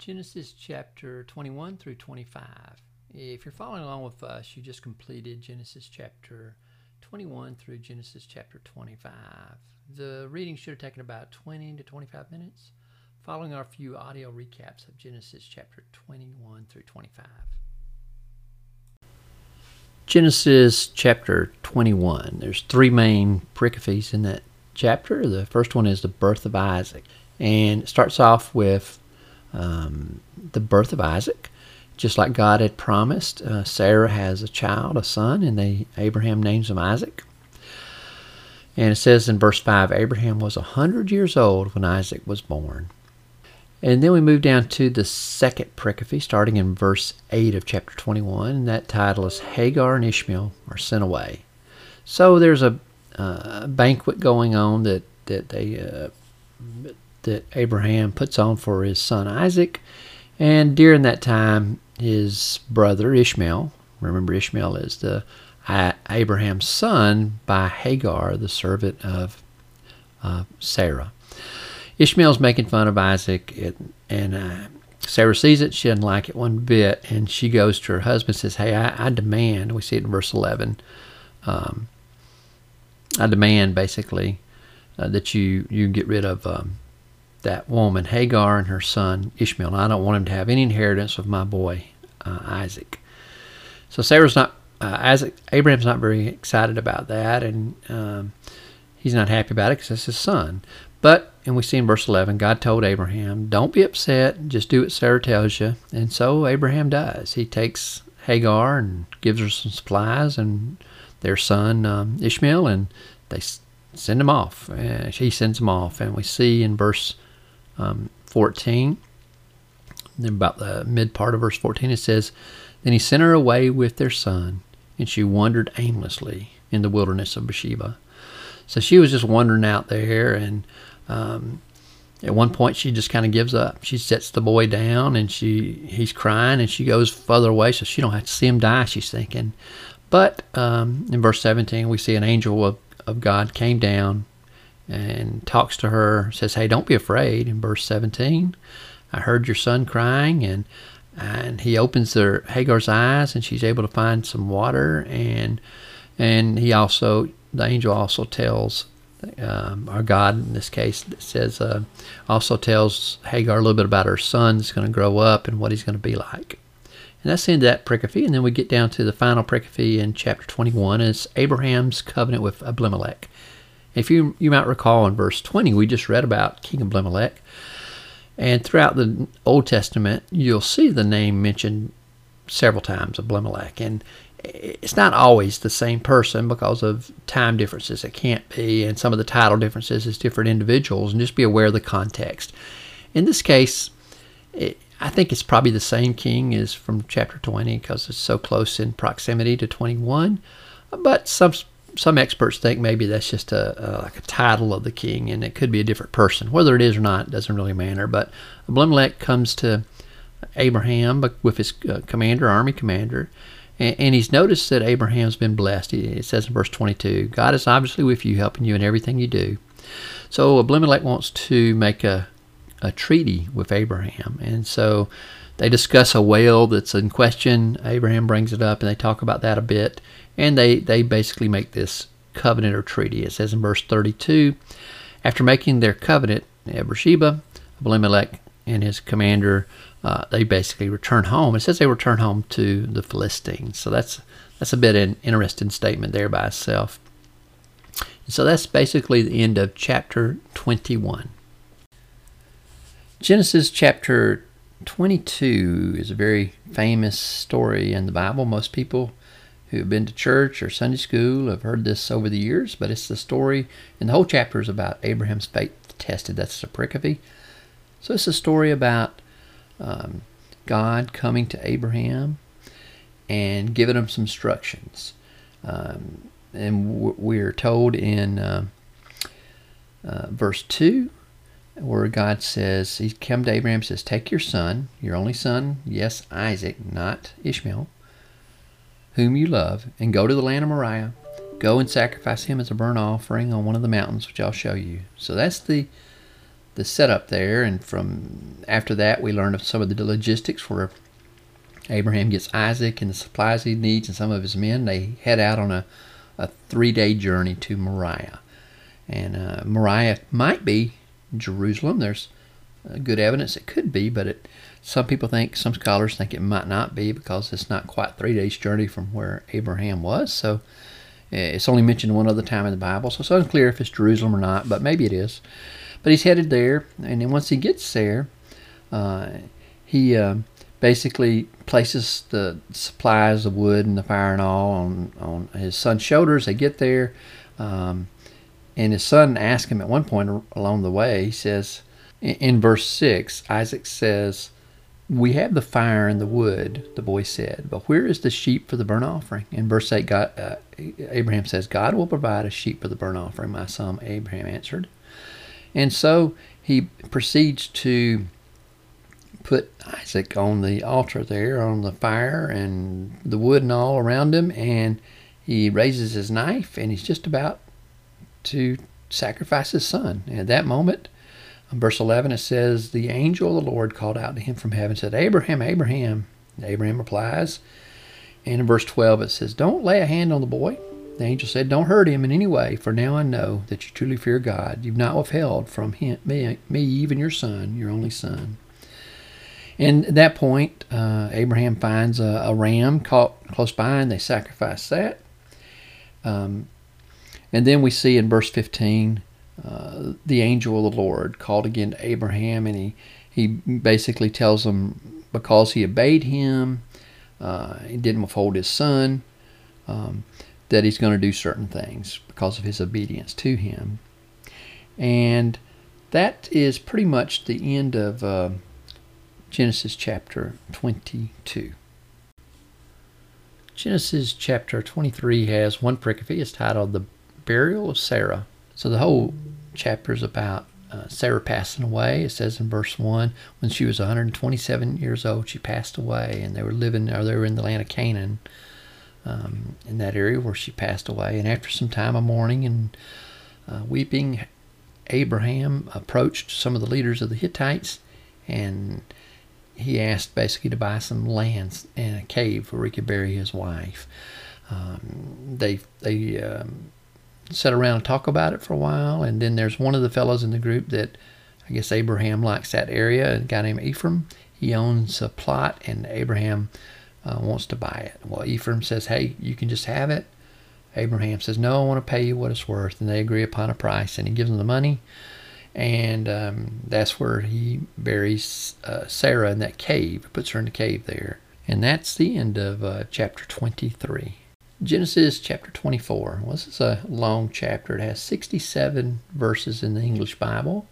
Genesis chapter 21 through 25. If you're following along with us, you just completed Genesis chapter 21 through Genesis chapter 25. The reading should have taken about 20 to 25 minutes, following our few audio recaps of Genesis chapter 21 through 25. Genesis chapter 21. There's three main pericopes in that chapter. The first one is the birth of Isaac, and it starts off with um, the birth of Isaac. Just like God had promised, uh, Sarah has a child, a son, and they Abraham names him Isaac. And it says in verse 5 Abraham was a 100 years old when Isaac was born. And then we move down to the second pericope, starting in verse 8 of chapter 21. And that title is Hagar and Ishmael are sent away. So there's a uh, banquet going on that, that they uh, that Abraham puts on for his son Isaac. And during that time, his brother Ishmael, remember Ishmael is the Abraham's son by Hagar, the servant of uh, Sarah. Ishmael's making fun of Isaac, and, and uh, Sarah sees it. She doesn't like it one bit, and she goes to her husband and says, Hey, I, I demand, we see it in verse 11, um, I demand basically uh, that you, you get rid of um, that woman, Hagar, and her son Ishmael. I don't want him to have any inheritance of my boy uh, Isaac. So Sarah's not uh, Isaac. Abraham's not very excited about that, and um, he's not happy about it because it's his son. But and we see in verse 11, God told Abraham, "Don't be upset. Just do what Sarah tells you." And so Abraham does. He takes Hagar and gives her some supplies and their son um, Ishmael, and they send him off. And he sends him off, and we see in verse um, 14, about the mid part of verse 14, it says, Then he sent her away with their son, and she wandered aimlessly in the wilderness of Beersheba. So she was just wandering out there, and um, at one point she just kind of gives up. She sets the boy down, and she he's crying, and she goes further away so she don't have to see him die. She's thinking, but um, in verse 17 we see an angel of, of God came down and talks to her, says, Hey, don't be afraid. In verse 17, I heard your son crying, and and he opens their Hagar's eyes, and she's able to find some water, and and he also the angel also tells um, our God in this case says uh, also tells Hagar a little bit about her son that's going to grow up and what he's going to be like. And that's the end of that pericope. And then we get down to the final pericope in chapter 21. And it's Abraham's covenant with Abimelech. If you, you might recall in verse 20, we just read about King Abimelech. And throughout the Old Testament, you'll see the name mentioned several times, Abimelech. And it's not always the same person because of time differences. It can't be. And some of the title differences is different individuals. And just be aware of the context. In this case, it, I think it's probably the same king as from chapter 20 because it's so close in proximity to 21. But some some experts think maybe that's just a, a, like a title of the king, and it could be a different person. Whether it is or not doesn't really matter. But Abimelech comes to Abraham with his uh, commander, army commander, and, and, he's noticed that Abraham's been blessed. It says in verse 22, God is obviously with you, helping you in everything you do. So Abimelech wants to make a, a treaty with Abraham, and so they discuss a whale that's in question. Abraham brings it up, and they talk about that a bit. And they, they basically make this covenant or treaty. It says in verse 32 After making their covenant at Beersheba, Abimelech and his commander, uh, they basically return home. It says they return home to the Philistines. So that's that's a bit an interesting statement there by itself. So that's basically the end of chapter 21. Genesis chapter 22 is a very famous story in the Bible. Most people who have been to church or Sunday school have heard this over the years, but it's the story, and the whole chapter is about Abraham's faith tested. That's the pericope. So it's a story about um, God coming to Abraham and giving him some instructions. Um, and we're told in uh, uh, verse 2 where God says, He come to Abraham says, Take your son, your only son, yes, Isaac, not Ishmael, whom you love, and go to the land of Moriah. Go and sacrifice him as a burnt offering on one of the mountains which I'll show you. So that's the the setup there, and from after that we learn of some of the logistics where Abraham gets Isaac and the supplies he needs and some of his men. They head out on a, a three day journey to Moriah. And uh, Moriah might be Jerusalem. There's uh, good evidence it could be, but it, some people think, some scholars think it might not be because it's not quite three days' journey from where Abraham was. So eh, it's only mentioned one other time in the Bible, so it's unclear if it's Jerusalem or not, but maybe it is. But he's headed there, and then once he gets there, uh, he uh, basically places the supplies, the wood and the fire and all on, on his son's shoulders. They get there, um, and his son asks him at one point along the way, he says, in, in verse 6, Isaac says, we have the fire and the wood, the boy said, but where is the sheep for the burnt offering? In verse 8, God, uh, Abraham says, God will provide a sheep for the burnt offering, my son Abraham answered. And so he proceeds to put Isaac on the altar there, on the fire and the wood and all around him, and he raises his knife and he's just about to sacrifice his son. And at that moment, verse 11, it says, The angel of the Lord called out to him from heaven, said, Abraham, Abraham. And Abraham replies. And in verse 12, it says, Don't lay a hand on the boy. The angel said, Don't hurt him in any way, for now I know that you truly fear God. You've not withheld from him, me, me even your son, your only son. And at that point, uh, Abraham finds a, a, ram caught close by, and they sacrifice that. Um, and then we see in verse 15 the angel of the Lord called again to Abraham, and he, he basically tells him because he obeyed him, uh, he didn't withhold his son, um, that he's going to do certain things because of his obedience to him. And that is pretty much the end of uh, Genesis chapter 22. Genesis chapter 23 has one pericope. It's titled The Burial of Sarah. So the whole chapter is about uh, Sarah passing away. It says in verse 1 when she was 127 years old, she passed away, and they were living, or they were in the land of Canaan, um, in that area where she passed away. And after some time of mourning and uh, weeping, Abraham approached some of the leaders of the Hittites and he asked basically to buy some lands and a cave where he could bury his wife. Um, they they um, sat around and talk about it for a while, and then there's one of the fellows in the group that I guess Abraham likes that area, a guy named Ephraim. He owns a plot, and Abraham uh, wants to buy it. Well, Ephraim says, "Hey, you can just have it." Abraham says, "No, I want to pay you what it's worth," and they agree upon a price, and he gives them the money and um, that's where he buries uh, Sarah in that cave, puts her in the cave there. And that's the end of uh, chapter 23. Genesis chapter 24. Well, this is a long chapter. It has 67 verses in the English Bible.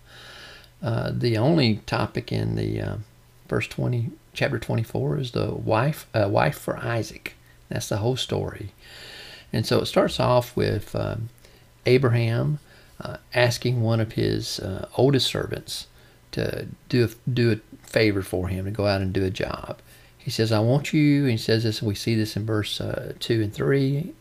Uh, the only topic in the uh, verse 20, chapter 24, is the wife, uh, wife for Isaac. That's the whole story. And so it starts off with um, Abraham uh, asking one of his uh, oldest servants to do a, do a favor for him to go out and do a job. He says, I want you, and he says this, and we see this in verse uh, 2 and 3.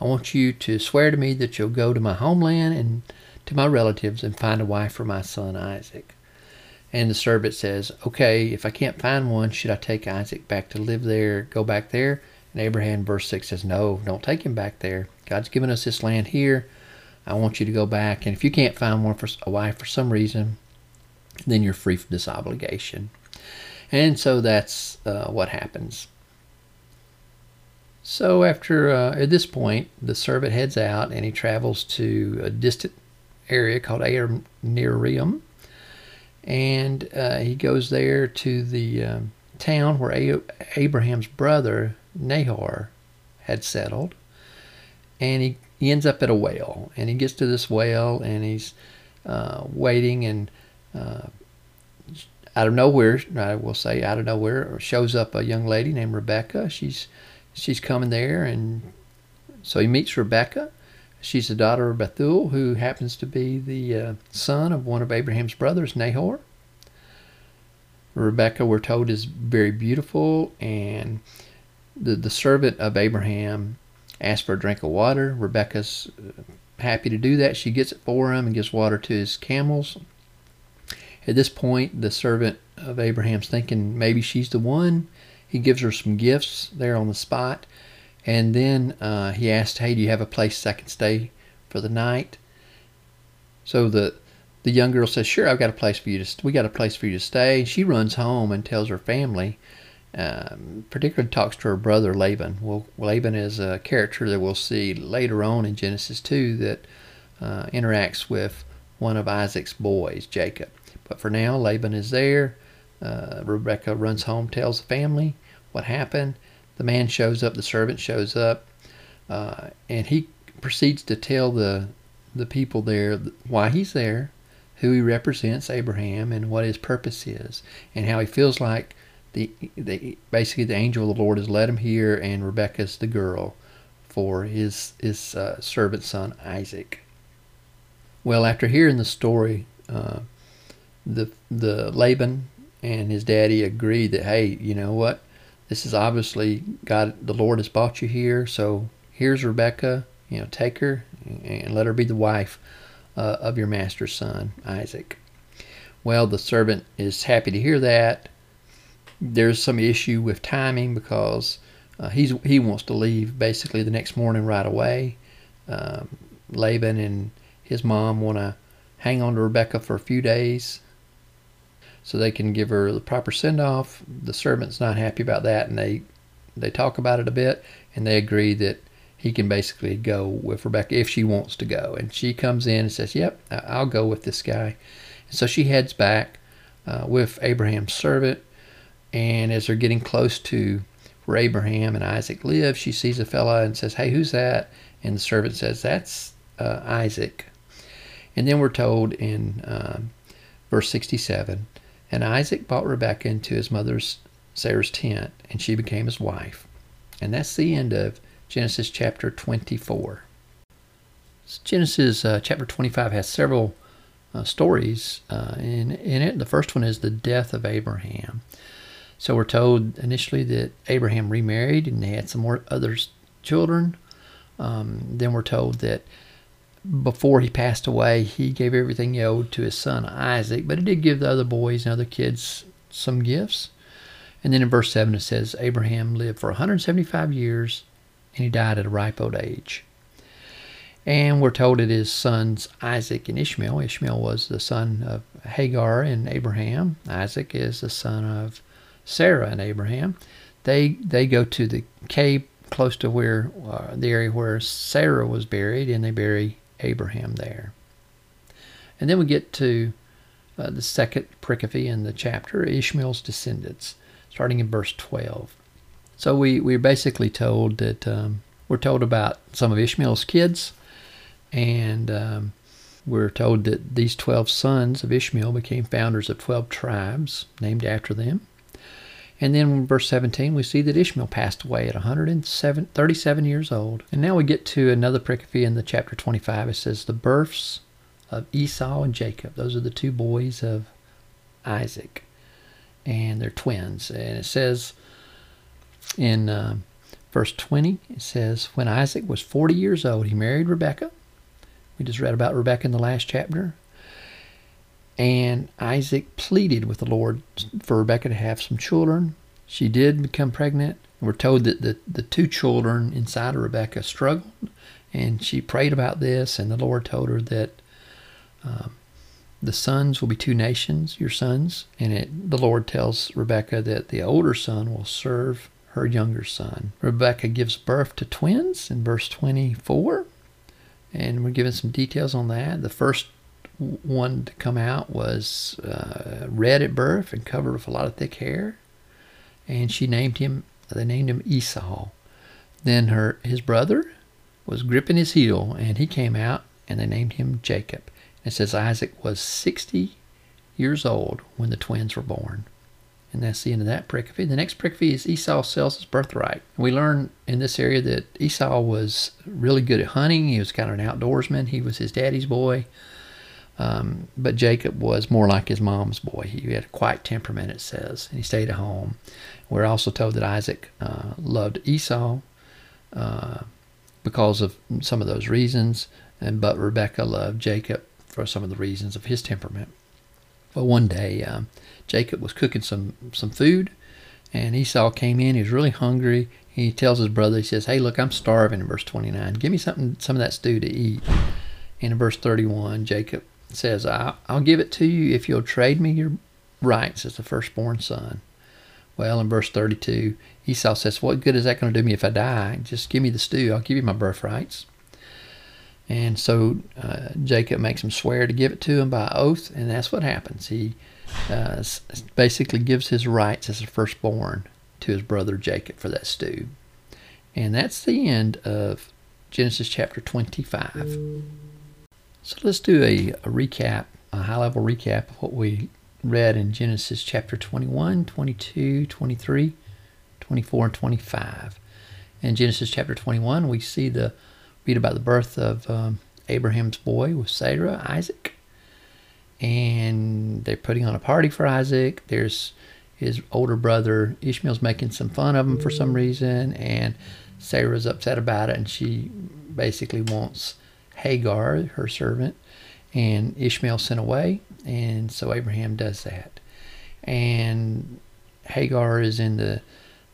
I want you to swear to me that you'll go to my homeland and to my relatives and find a wife for my son Isaac. And the servant says, Okay, if I can't find one, should I take Isaac back to live there, go back there? And Abraham, verse 6 says, No, don't take him back there. God's given us this land here. I want you to go back, and if you can't find one for a wife for some reason, then you're free from this obligation. And so that's uh, what happens. So after uh, at this point, the servant heads out and he travels to a distant area called Ar and uh, he goes there to the um, town where a Abraham's brother Nahor had settled, and he he ends up at a well, and he gets to this well, and he's uh, waiting, and uh, out of nowhere, I will say out of nowhere, shows up a young lady named Rebecca. She's she's coming there, and so he meets Rebecca. She's the daughter of Bethuel, who happens to be the uh, son of one of Abraham's brothers, Nahor. Rebecca, we're told, is very beautiful, and the, the servant of Abraham asks for a drink of water. Rebecca's uh, happy to do that. She gets it for him and gives water to his camels. At this point, the servant of Abraham's thinking maybe she's the one. He gives her some gifts there on the spot. And then uh, he asked, Hey, do you have a place I can stay for the night? So the the young girl says, "Sure, I've got a place for you to. We got a place for you to stay." She runs home and tells her family. Um, particularly talks to her brother Laban. Well, Laban is a character that we'll see later on in Genesis 2 that uh, interacts with one of Isaac's boys, Jacob. But for now, Laban is there. Uh, Rebecca runs home, tells the family what happened. The man shows up, the servant shows up, uh, and he proceeds to tell the the people there why he's there, who he represents, Abraham, and what his purpose is, and how he feels like the, the basically the angel of the Lord has led him here, and Rebecca's the girl for his his uh, servant son Isaac. Well, after hearing the story, uh, the the Laban and his daddy agreed that hey, you know what, this is obviously God, the Lord has brought you here, so here's Rebecca. You know, take her and let her be the wife uh, of your master's son, Isaac. Well, the servant is happy to hear that. There's some issue with timing because uh, he's he wants to leave basically the next morning right away. Um, Laban and his mom want to hang on to Rebecca for a few days so they can give her the proper send off. The servant's not happy about that, and they they talk about it a bit, and they agree that he can basically go with Rebecca if she wants to go. And she comes in and says, Yep, I'll go with this guy. And so she heads back uh, with Abraham's servant. And as they're getting close to where Abraham and Isaac live, she sees a fella and says, Hey, who's that? And the servant says, That's uh, Isaac. And then we're told in um, verse 67 And Isaac brought Rebekah into his mother's Sarah's tent, and she became his wife. And that's the end of Genesis chapter 24. Genesis uh, chapter 25 has several uh, stories uh, in, in it. The first one is the death of Abraham. So we're told initially that Abraham remarried and they had some more other children. Um, then we're told that before he passed away, he gave everything he owed to his son Isaac, but he did give the other boys and other kids some gifts. And then in verse 7 it says, Abraham lived for 175 years and he died at a ripe old age. And we're told it is sons Isaac and Ishmael. Ishmael was the son of Hagar and Abraham. Isaac is the son of Sarah and Abraham. They they go to the cave close to where uh, the area where Sarah was buried, and they bury Abraham there. And then we get to uh, the second pericope in the chapter, Ishmael's descendants, starting in verse 12. So we, we're basically told that um, we're told about some of Ishmael's kids, and um, we're told that these 12 sons of Ishmael became founders of 12 tribes named after them. And then in verse 17, we see that Ishmael passed away at 137 years old. And now we get to another pericope in the chapter 25. It says, The births of Esau and Jacob. Those are the two boys of Isaac. And they're twins. And it says, in uh, verse 20, it says, When Isaac was 40 years old, he married Rebekah. We just read about Rebekah in the last chapter. And Isaac pleaded with the Lord for Rebekah to have some children. She did become pregnant. We're told that the, the two children inside of Rebekah struggled, and she prayed about this, and the Lord told her that um, the sons will be two nations, your sons. And it, the Lord tells Rebekah that the older son will serve her younger son. Rebecca gives birth to twins in verse 24, and we're given some details on that. The first one to come out was uh, red at birth and covered with a lot of thick hair, and she named him. They named him Esau. Then her his brother was gripping his heel, and he came out, and they named him Jacob. It says Isaac was 60 years old when the twins were born. And that's the end of that pericope. The next pericope is Esau sells his birthright. We learn in this area that Esau was really good at hunting. He was kind of an outdoorsman. He was his daddy's boy. Um, but Jacob was more like his mom's boy. He had a quiet temperament, it says, and he stayed at home. We're also told that Isaac uh, loved Esau uh, because of some of those reasons, and but Rebekah loved Jacob for some of the reasons of his temperament. But one day, um, Jacob was cooking some, some food, and Esau came in. He was really hungry. He tells his brother, he says, Hey, look, I'm starving in verse 29. Give me something, some of that stew to eat. And in verse 31, Jacob says, I'll, give it to you if you'll trade me your rights as the firstborn son. Well, in verse 32, Esau says, What good is that going to do me if I die? Just give me the stew. I'll give you my birthrights. And so uh, Jacob makes him swear to give it to him by oath, and that's what happens. He uh, basically gives his rights as a firstborn to his brother Jacob for that stew. And that's the end of Genesis chapter 25. So let's do a, a recap, a high level recap of what we read in Genesis chapter 21, 22, 23, 24, and 25. In Genesis chapter 21, we see the read about the birth of um, Abraham's boy with Sarah, Isaac. And they're putting on a party for Isaac. There's his older brother Ishmael's making some fun of him for some reason, and Sarah's upset about it, and she basically wants Hagar, her servant, and Ishmael sent away, and so Abraham does that. And Hagar is in the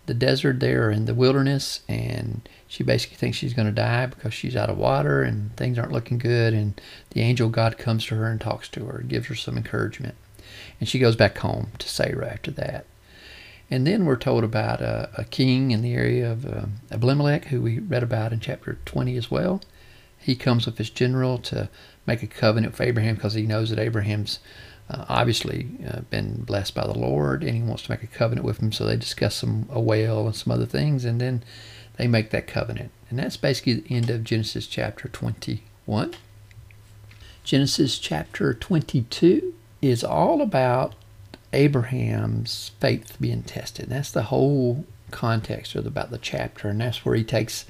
the desert there in the wilderness and she basically thinks she's going to die because she's out of water and things aren't looking good and the angel God comes to her and talks to her gives her some encouragement. And she goes back home to Sarah after that. And then we're told about a, a king in the area of uh, Abimelech who we read about in chapter 20 as well he comes with his general to make a covenant with Abraham because he knows that Abraham's uh, obviously uh, been blessed by the Lord, and he wants to make a covenant with him. So they discuss some a whale and some other things, and then they make that covenant. And that's basically the end of Genesis chapter 21. Genesis chapter 22 is all about Abraham's faith being tested. And that's the whole context of about the chapter, and that's where he takes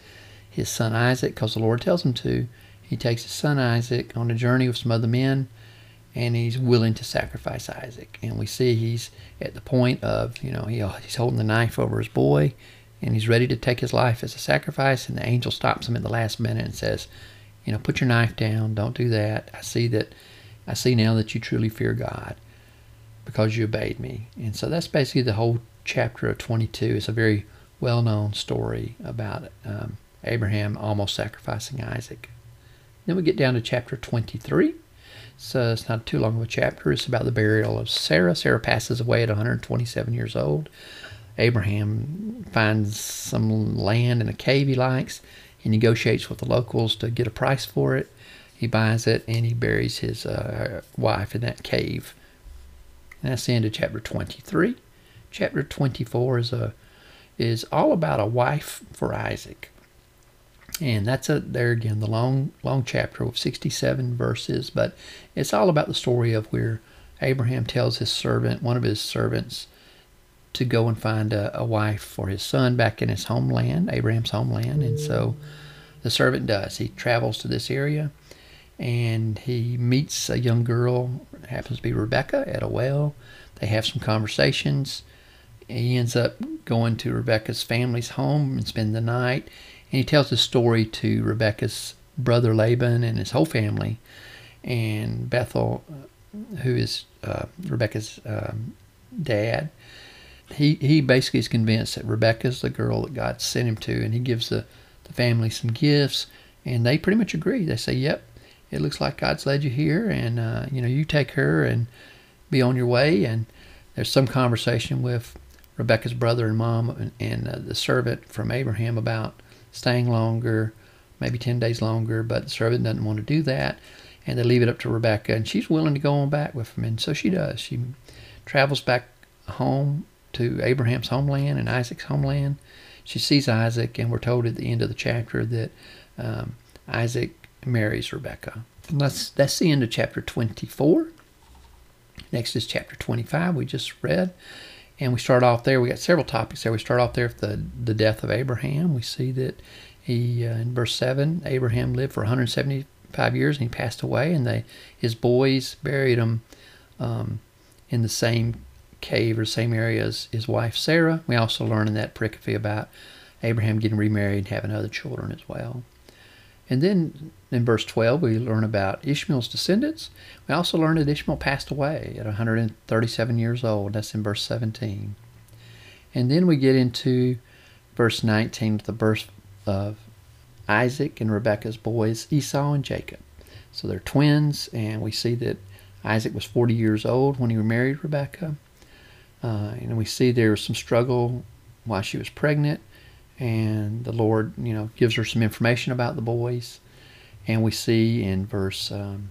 his son Isaac, because the Lord tells him to. He takes his son Isaac on a journey with some other men and he's willing to sacrifice Isaac. And we see he's at the point of, you know, he, he's holding the knife over his boy and he's ready to take his life as a sacrifice. And the angel stops him at the last minute and says, you know, put your knife down. Don't do that. I see that, I see now that you truly fear God because you obeyed me. And so that's basically the whole chapter of 22. It's a very well known story about um, Abraham almost sacrificing Isaac. Then we get down to chapter 23 so it's not too long of a chapter. It's about the burial of Sarah. Sarah passes away at 127 years old. Abraham finds some land in a cave he likes. He negotiates with the locals to get a price for it. He buys it and he buries his uh, wife in that cave. And that's the end of chapter 23. Chapter 24 is a is all about a wife for Isaac. And that's a there again the long long chapter of 67 verses, but it's all about the story of where Abraham tells his servant, one of his servants, to go and find a, a wife for his son back in his homeland, Abraham's homeland, and so the servant does. He travels to this area and he meets a young girl, happens to be Rebecca, at a well. They have some conversations. He ends up going to Rebecca's family's home and spend the night. And he tells the story to Rebecca's brother Laban and his whole family, and Bethuel, who is uh, Rebecca's um, dad. He he basically is convinced that Rebecca's the girl that God sent him to, and he gives the, the family some gifts, and they pretty much agree. They say, "Yep, it looks like God's led you here, and uh, you know you take her and be on your way." And there's some conversation with Rebecca's brother and mom and, and uh, the servant from Abraham about staying longer, maybe 10 days longer, but the servant doesn't want to do that. And they leave it up to Rebecca, and she's willing to go on back with him. And so she does. She travels back home to Abraham's homeland and Isaac's homeland. She sees Isaac, and we're told at the end of the chapter that um, Isaac marries Rebecca. And that's, that's the end of chapter 24. Next is chapter 25, we just read. And we start off there. We got several topics there. We start off there with the, the death of Abraham. We see that he, uh, in verse 7, Abraham lived for 175 years and he passed away. And they, his boys buried him um, in the same cave or same area as his wife Sarah. We also learn in that pericope about Abraham getting remarried and having other children as well. And then in verse 12, we learn about Ishmael's descendants. We also learn that Ishmael passed away at 137 years old. That's in verse 17. And then we get into verse 19, the birth of Isaac and Rebekah's boys, Esau and Jacob. So they're twins, and we see that Isaac was 40 years old when he married Rebekah. Uh, and we see there was some struggle while she was pregnant, and the Lord, you know, gives her some information about the boys. And we see in verse um,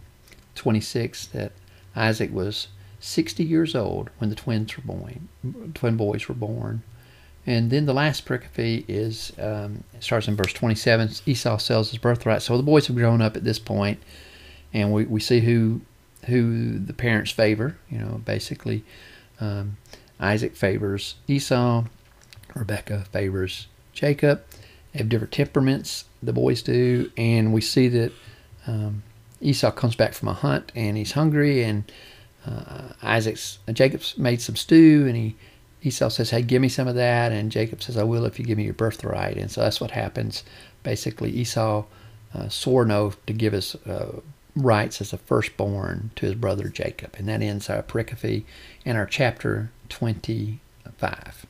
26 that Isaac was 60 years old when the twins were born, twin boys were born. And then the last pericope is um, starts in verse 27. Esau sells his birthright. So the boys have grown up at this point, and we, we see who who the parents favor. You know, basically, um, Isaac favors Esau, Rebecca favors Jacob. Have different temperaments, the boys do, and we see that um, Esau comes back from a hunt and he's hungry, and uh, Isaac's uh, Jacob's made some stew, and he Esau says, "Hey, give me some of that," and Jacob says, "I will if you give me your birthright." And so that's what happens. Basically, Esau uh, swore oath to give his uh, rights as a firstborn to his brother Jacob, and that ends our pericope in our chapter twenty-five.